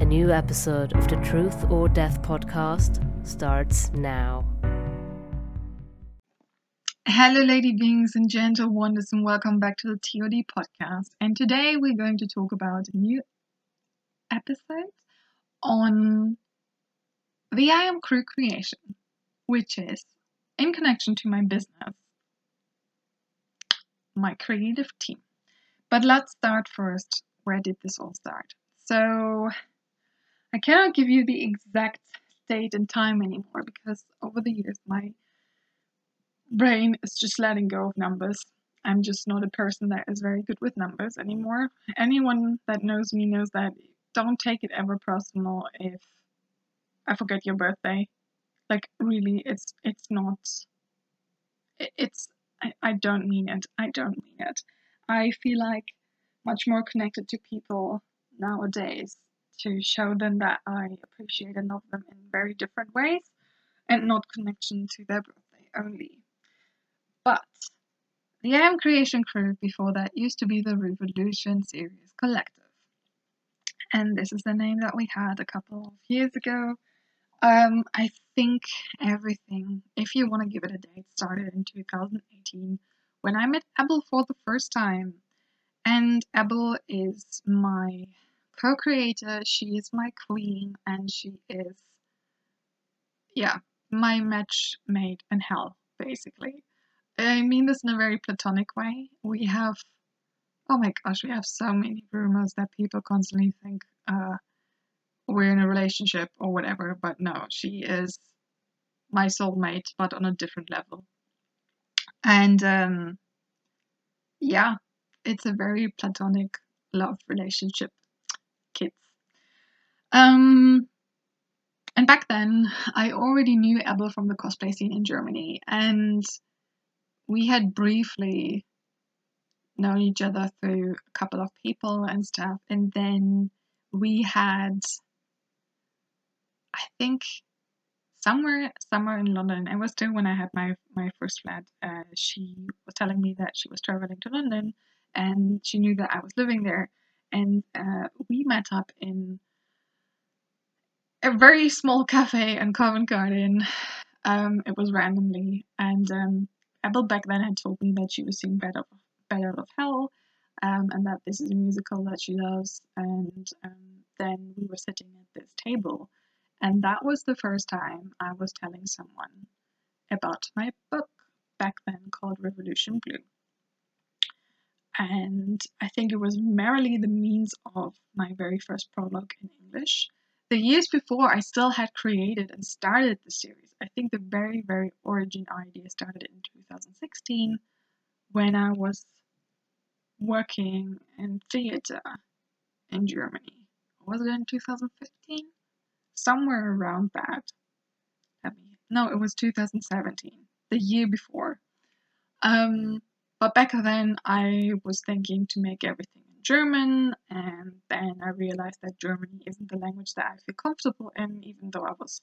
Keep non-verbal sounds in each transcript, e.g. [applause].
A new episode of the Truth or Dare podcast starts now. Hello, lady beings and gentle wonders, and welcome back to the TOD podcast. And today we're going to talk about a new episode on the I Am Crew creation, which is in connection to my business, my creative team. But let's start first. Where did this all start? So, I cannot give you the exact date and time anymore because over the years my brain is just letting go of numbers. I'm just not a person that is very good with numbers anymore. Anyone that knows me knows that don't take it ever personal if I forget your birthday. Like really it's it's not it's I, I don't mean it. I don't mean it. I feel like much more connected to people nowadays to show them that I appreciate and love them in very different ways and not connection to their birthday only. But the Am Creation crew before that used to be the Revolution Series Collective. And this is the name that we had a couple of years ago. Um, I think everything, if you want to give it a date, started in 2018 when I met Abel for the first time. And Abel is my co creator, she is my queen, and she is, yeah, my match made in hell, basically. I mean this in a very platonic way. We have, oh my gosh, we have so many rumors that people constantly think uh, we're in a relationship or whatever, but no, she is my soulmate, but on a different level. And um, yeah, it's a very platonic love relationship kids. Um, and back then, I already knew Abel from the cosplay scene in Germany, and we had briefly known each other through a couple of people and stuff. And then we had, I think, somewhere somewhere in London. It was still when I had my my first flat. Uh, she was telling me that she was traveling to London, and she knew that I was living there and uh, we met up in a very small cafe in Covent Garden. Um, it was randomly, and um, Abel back then had told me that she was seeing Better, Better of Hell, um, and that this is a musical that she loves. And um, then we were sitting at this table, and that was the first time I was telling someone about my book back then called Revolution Blue and I think it was merely the means of my very first prologue in English. The years before, I still had created and started the series. I think the very, very origin idea started in 2016 when I was working in theater in Germany. Was it in 2015? Somewhere around that. No, it was 2017, the year before. Um, but back then, I was thinking to make everything in German, and then I realized that Germany isn't the language that I feel comfortable in, even though I was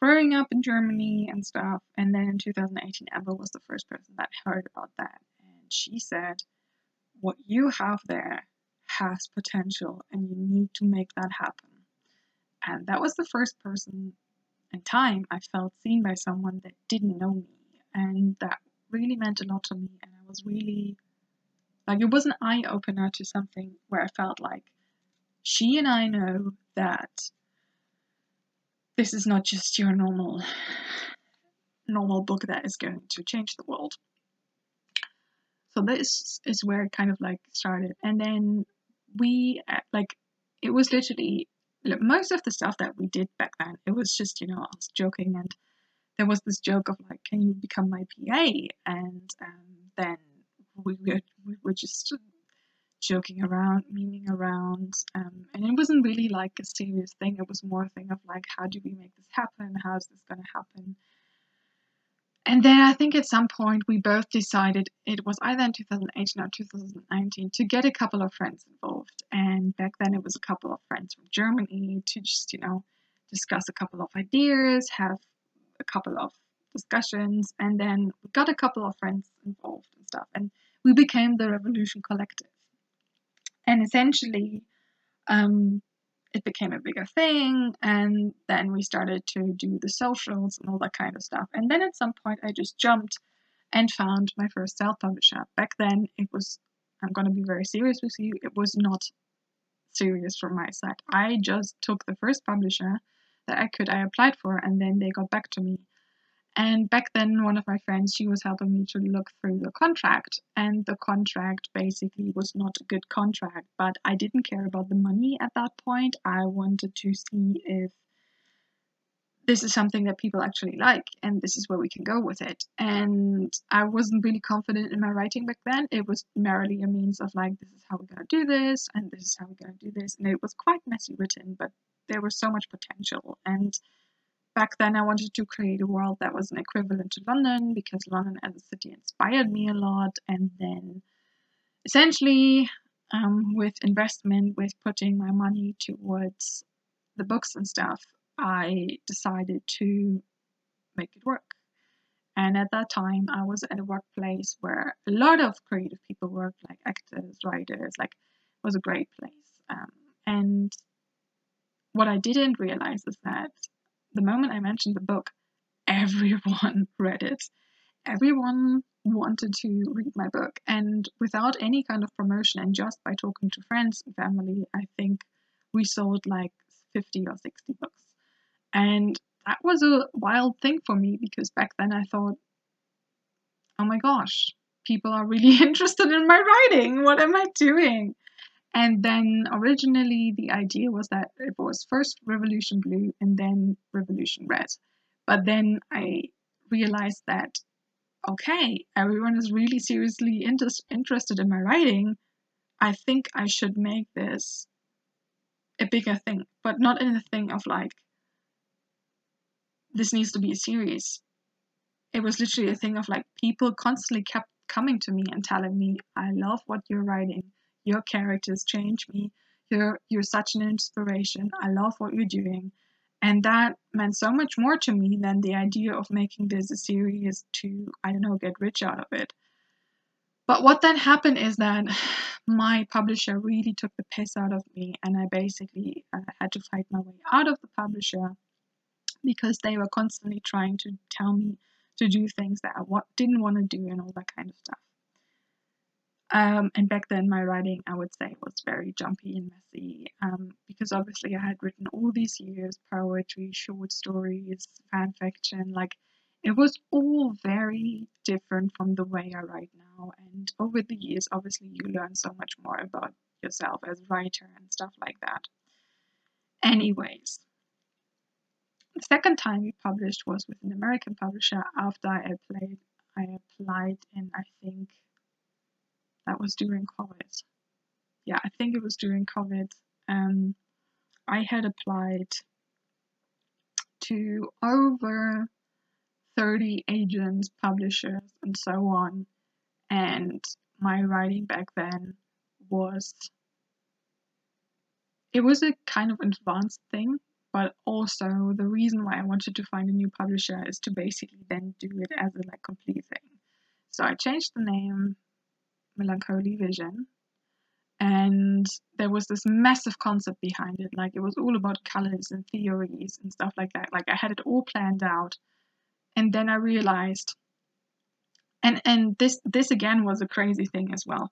growing up in Germany and stuff. And then in 2018, Emma was the first person that heard about that, and she said, What you have there has potential, and you need to make that happen. And that was the first person in time I felt seen by someone that didn't know me, and that really meant a lot to me and I was really like it was an eye opener to something where I felt like she and I know that this is not just your normal normal book that is going to change the world. So this is where it kind of like started and then we uh, like it was literally most of the stuff that we did back then it was just you know us joking and there was this joke of like, "Can you become my PA?" And um, then we were, we were just joking around, memeing around, um, and it wasn't really like a serious thing. It was more a thing of like, how do we make this happen? How is this going to happen? And then I think at some point we both decided it was either in 2018 or 2019 to get a couple of friends involved. And back then it was a couple of friends from Germany to just, you know, discuss a couple of ideas, have a couple of discussions, and then we got a couple of friends involved and stuff. And we became the Revolution Collective. And essentially, um, it became a bigger thing and then we started to do the socials and all that kind of stuff and then at some point i just jumped and found my first self-publisher back then it was i'm going to be very serious with you it was not serious from my side i just took the first publisher that i could i applied for and then they got back to me and back then, one of my friends, she was helping me to look through the contract, and the contract basically was not a good contract. But I didn't care about the money at that point. I wanted to see if this is something that people actually like, and this is where we can go with it. And I wasn't really confident in my writing back then. It was merely a means of like, this is how we're gonna do this, and this is how we're gonna do this. And it was quite messy written, but there was so much potential. And back then I wanted to create a world that was an equivalent to London because London as a city inspired me a lot. And then essentially, um, with investment, with putting my money towards the books and stuff, I decided to make it work. And at that time, I was at a workplace where a lot of creative people worked, like actors, writers, like it was a great place. Um, and what I didn't realize is that the moment I mentioned the book, everyone [laughs] read it. Everyone wanted to read my book. And without any kind of promotion and just by talking to friends and family, I think we sold like 50 or 60 books. And that was a wild thing for me because back then I thought, oh my gosh, people are really [laughs] interested in my writing. What am I doing? And then originally the idea was that it was first Revolution Blue and then Revolution Red. But then I realized that, okay, everyone is really seriously inter- interested in my writing. I think I should make this a bigger thing, but not in the thing of like, this needs to be a series. It was literally a thing of like, people constantly kept coming to me and telling me, I love what you're writing your characters change me. You're you're such an inspiration. I love what you're doing. And that meant so much more to me than the idea of making this a series to, I don't know, get rich out of it. But what then happened is that [sighs] my publisher really took the piss out of me, and I basically uh, had to fight my way out of the publisher because they were constantly trying to tell me to do things that I didn't want to do and all that kind of stuff. Um, and back then, my writing, I would say, was very jumpy and messy um, because obviously I had written all these years poetry, short stories, fan fiction. Like, it was all very different from the way I write now. And over the years, obviously, you learn so much more about yourself as a writer and stuff like that. Anyways, the second time we published was with an American publisher after I applied. I applied in, I think, that was during COVID. Yeah, I think it was during COVID. Um, I had applied to over 30 agents, publishers, and so on. And my writing back then was it was a kind of advanced thing, but also the reason why I wanted to find a new publisher is to basically then do it as a like complete thing. So I changed the name, melancholy vision. And there was this massive concept behind it like it was all about colors and theories and stuff like that like i had it all planned out. And then i realized and and this this again was a crazy thing as well.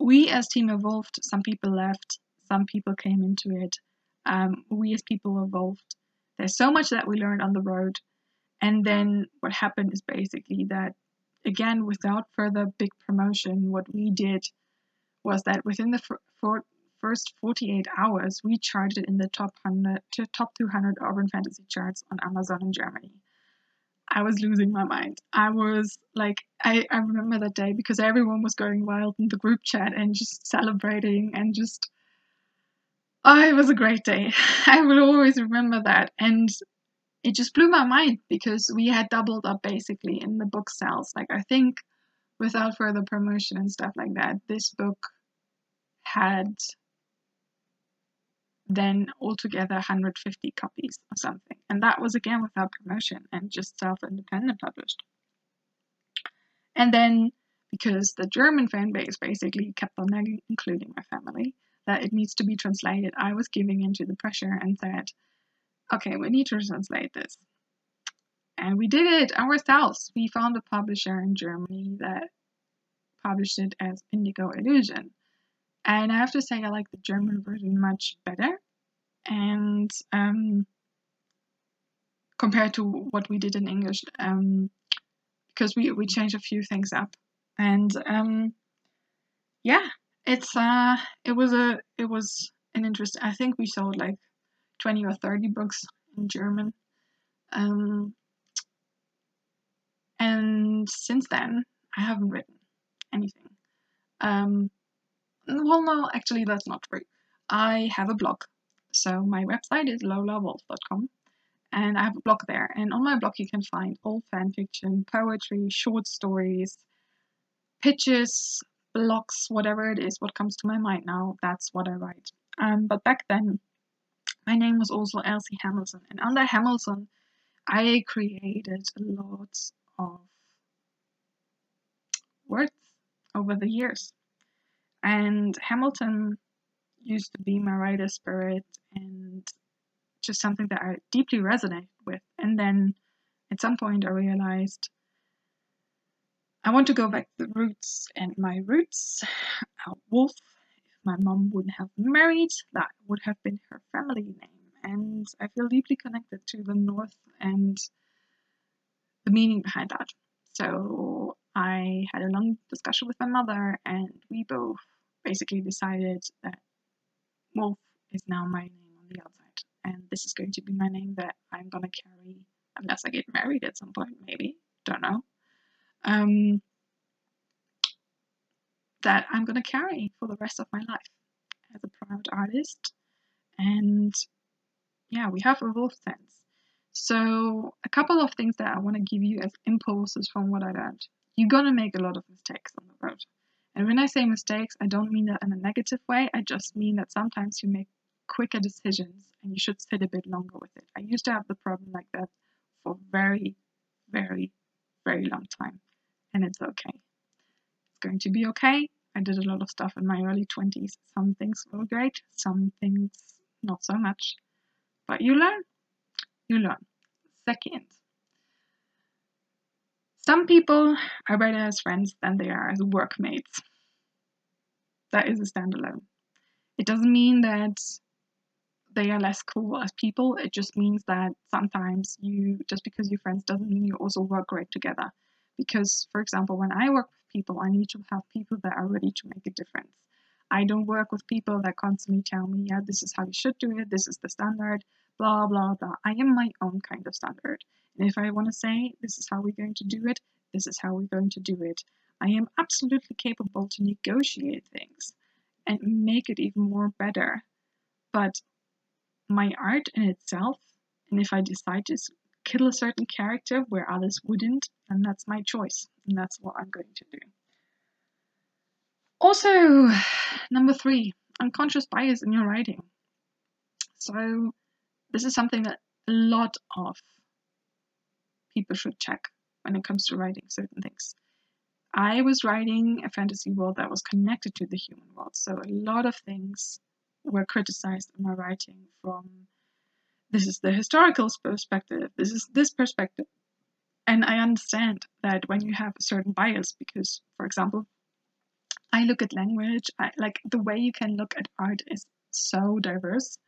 We as team evolved some people left some people came into it. Um, we as people evolved. There's so much that we learned on the road. And then what happened is basically that again, without further big promotion, what we did was that within the for, first 48 hours, we charted in the top 100 to top 200 urban fantasy charts on Amazon in Germany. I was losing my mind. I was like, I, I remember that day because everyone was going wild in the group chat and just celebrating and just, oh, it was a great day. [laughs] I will always remember that. And it just blew my mind because we had doubled up basically in the book sales. Like, I think without further promotion and stuff like that, this book had then altogether 150 copies or something. And that was again without promotion and just self independent published. And then because the German fan base basically kept on nagging, including my family, that it needs to be translated, I was giving into the pressure and said, okay, we need to translate this. And we did it ourselves. We found a publisher in Germany that published it as Indigo Illusion. And I have to say, I like the German version much better. And um, compared to what we did in English, um, because we, we changed a few things up. And um, yeah, it's uh, it was a it was an interest. I think we sold like twenty or thirty books in German. Um, and since then, I haven't written anything. Um, well, no, actually, that's not true. I have a blog. So my website is lolawolf.com and I have a blog there. And on my blog, you can find all fan fiction, poetry, short stories, pitches, blogs, whatever it is, what comes to my mind now, that's what I write. Um, but back then, my name was also Elsie Hamilton. And under Hamilton, I created a lot of words over the years. And Hamilton used to be my writer spirit and just something that I deeply resonate with. And then at some point I realized I want to go back to the roots and my roots are Wolf. My mom wouldn't have married, that would have been her family name. And I feel deeply connected to the North and the meaning behind that. So I had a long discussion with my mother, and we both basically decided that Wolf is now my name on the outside, and this is going to be my name that I'm gonna carry unless I get married at some point, maybe. Don't know. Um, that I'm gonna carry for the rest of my life as a proud artist, and yeah, we have evolved since. So, a couple of things that I want to give you as impulses from what I learned you're gonna make a lot of mistakes on the road. And when I say mistakes, I don't mean that in a negative way. I just mean that sometimes you make quicker decisions and you should sit a bit longer with it. I used to have the problem like that for very, very, very long time. And it's okay. Going to be okay. I did a lot of stuff in my early 20s. Some things were great, some things not so much. But you learn. You learn. Second, some people are better as friends than they are as workmates. That is a standalone. It doesn't mean that they are less cool as people. It just means that sometimes you, just because you're friends, doesn't mean you also work great together. Because, for example, when I work with people, I need to have people that are ready to make a difference. I don't work with people that constantly tell me, yeah, this is how you should do it, this is the standard, blah, blah, blah. I am my own kind of standard. And if I want to say, this is how we're going to do it, this is how we're going to do it, I am absolutely capable to negotiate things and make it even more better. But my art in itself, and if I decide to kill a certain character where others wouldn't, and that's my choice, and that's what I'm going to do. Also, number three, unconscious bias in your writing. So, this is something that a lot of people should check when it comes to writing certain things. I was writing a fantasy world that was connected to the human world, so a lot of things were criticized in my writing from this is the historical perspective, this is this perspective. And I understand that when you have a certain bias, because, for example, I look at language, I, like the way you can look at art is so diverse.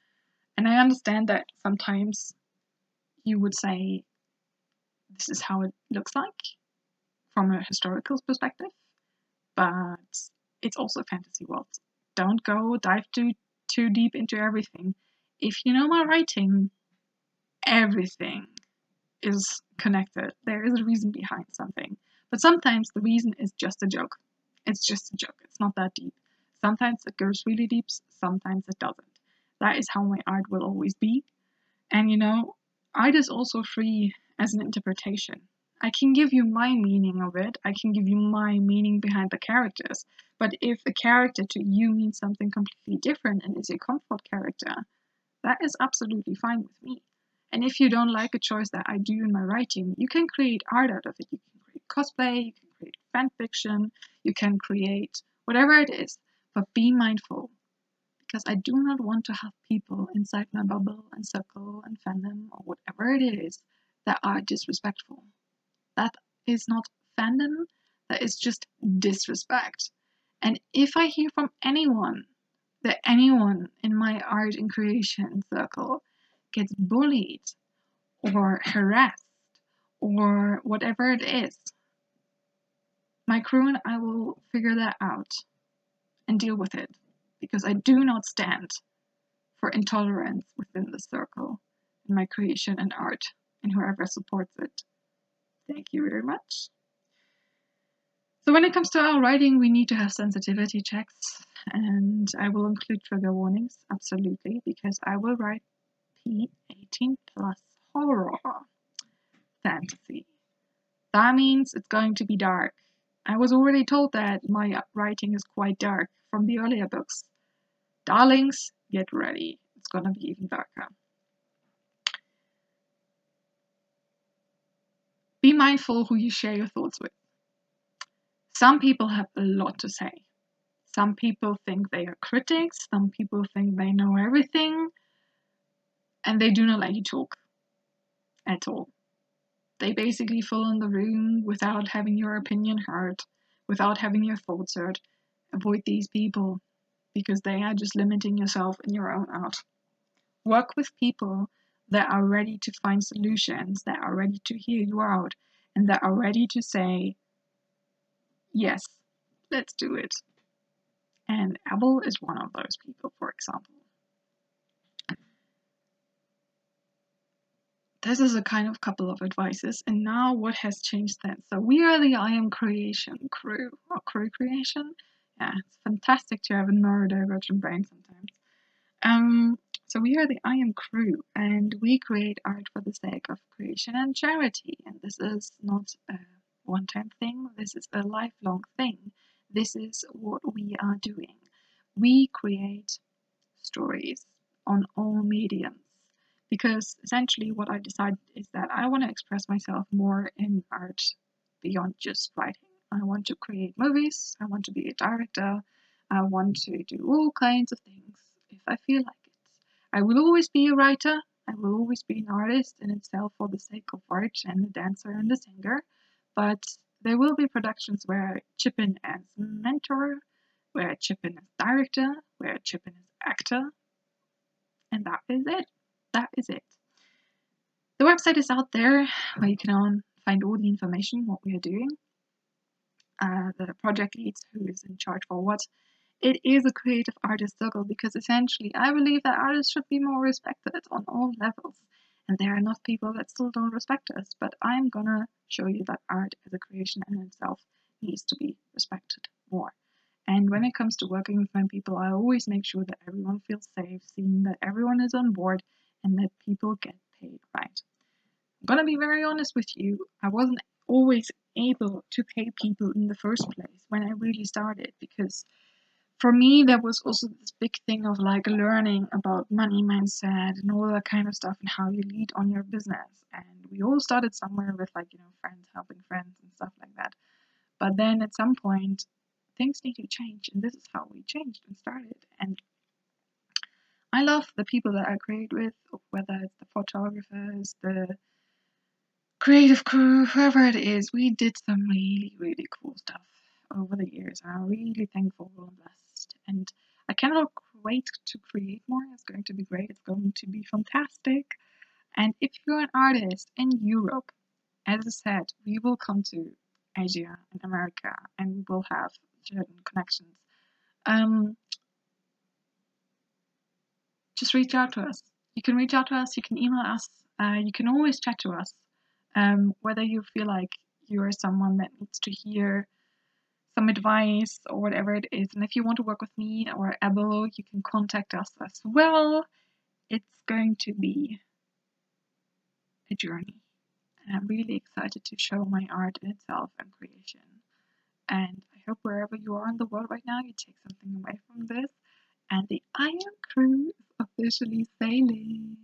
And I understand that sometimes you would say this is how it looks like from a historical perspective, but it's also fantasy world. Don't go dive too too deep into everything. If you know my writing, everything is connected. There is a reason behind something. But sometimes the reason is just a joke. It's just a joke. It's not that deep. Sometimes it goes really deep, sometimes it doesn't. That is how my art will always be. And you know, art is also free as an interpretation. I can give you my meaning of it, I can give you my meaning behind the characters. But if a character to you means something completely different and is a comfort character, that is absolutely fine with me. And if you don't like a choice that I do in my writing, you can create art out of it. You can create cosplay, you can create fan fiction, you can create whatever it is. But be mindful because I do not want to have people inside my bubble and circle and fandom or whatever it is that are disrespectful. That is not fandom, that is just disrespect. And if I hear from anyone that anyone in my art and creation circle gets bullied or harassed or whatever it is, my crew and I will figure that out and deal with it because I do not stand for intolerance within the circle in my creation and art and whoever supports it. Thank you very much. So when it comes to our writing, we need to have sensitivity checks, and I will include trigger warnings, absolutely, because I will write P18 plus horror fantasy. That means it's going to be dark. I was already told that my writing is quite dark from the earlier books. Darlings, get ready. It's gonna be even darker. Be mindful who you share your thoughts with. Some people have a lot to say. Some people think they are critics, some people think they know everything, and they do not let you talk at all. They basically fill in the room without having your opinion heard, without having your thoughts heard. Avoid these people because they are just limiting yourself in your own art. Work with people that are ready to find solutions, that are ready to hear you out, and that are ready to say, yes, let's do it. And Abel is one of those people, for example. This is a kind of couple of advices, and now what has changed then? So we are the I am creation crew, or crew creation. Yeah, it's fantastic to have a neurodivergent brain sometimes. Um, so we are the I am crew, and we create art for the sake of creation and charity. And this is not a one-time thing. This is a lifelong thing. This is what we are doing. We create stories on all mediums because essentially what I decided is that I want to express myself more in art beyond just writing. I want to create movies, I want to be a director, I want to do all kinds of things if I feel like it. I will always be a writer, I will always be an artist in itself for the sake of art and a dancer and a singer, but there will be productions where chip in as mentor, where chip in as director, where chip in as actor, and that is it that is it. The website is out there where you can find all the information, what we are doing, uh, the project leads, who is in charge for what. It is a creative artist circle because essentially I believe that artists should be more respected on all levels. And there are enough people that still don't respect us, but I'm gonna show you that art as a creation in itself needs to be respected more. And when it comes to working with my people, I always make sure that everyone feels safe, seeing that everyone is on board, and that people get paid right. I'm gonna be very honest with you, I wasn't always able to pay people in the first place when I really started because for me there was also this big thing of like learning about money mindset and all that kind of stuff and how you lead on your business and we all started somewhere with like you know friends helping friends and stuff like that but then at some point things need to change and this is how we changed and started and I love the people that I create with, whether it's the photographers, the creative crew, whoever it is. We did some really, really cool stuff over the years, and I'm really thankful and blessed. And I cannot wait to create more. It's going to be great. It's going to be fantastic. And if you're an artist in Europe, as I said, we will come to Asia and America, and we will have certain connections. Um, just reach out to us. You can reach out to us, you can email us, uh, you can always chat to us. Um, whether you feel like you're someone that needs to hear some advice or whatever it is. And if you want to work with me or Abel, you can contact us as well. It's going to be a journey. And I'm really excited to show my art in itself and creation. And I hope wherever you are in the world right now, you take something away from this. And the I Am Crew is officially sailing.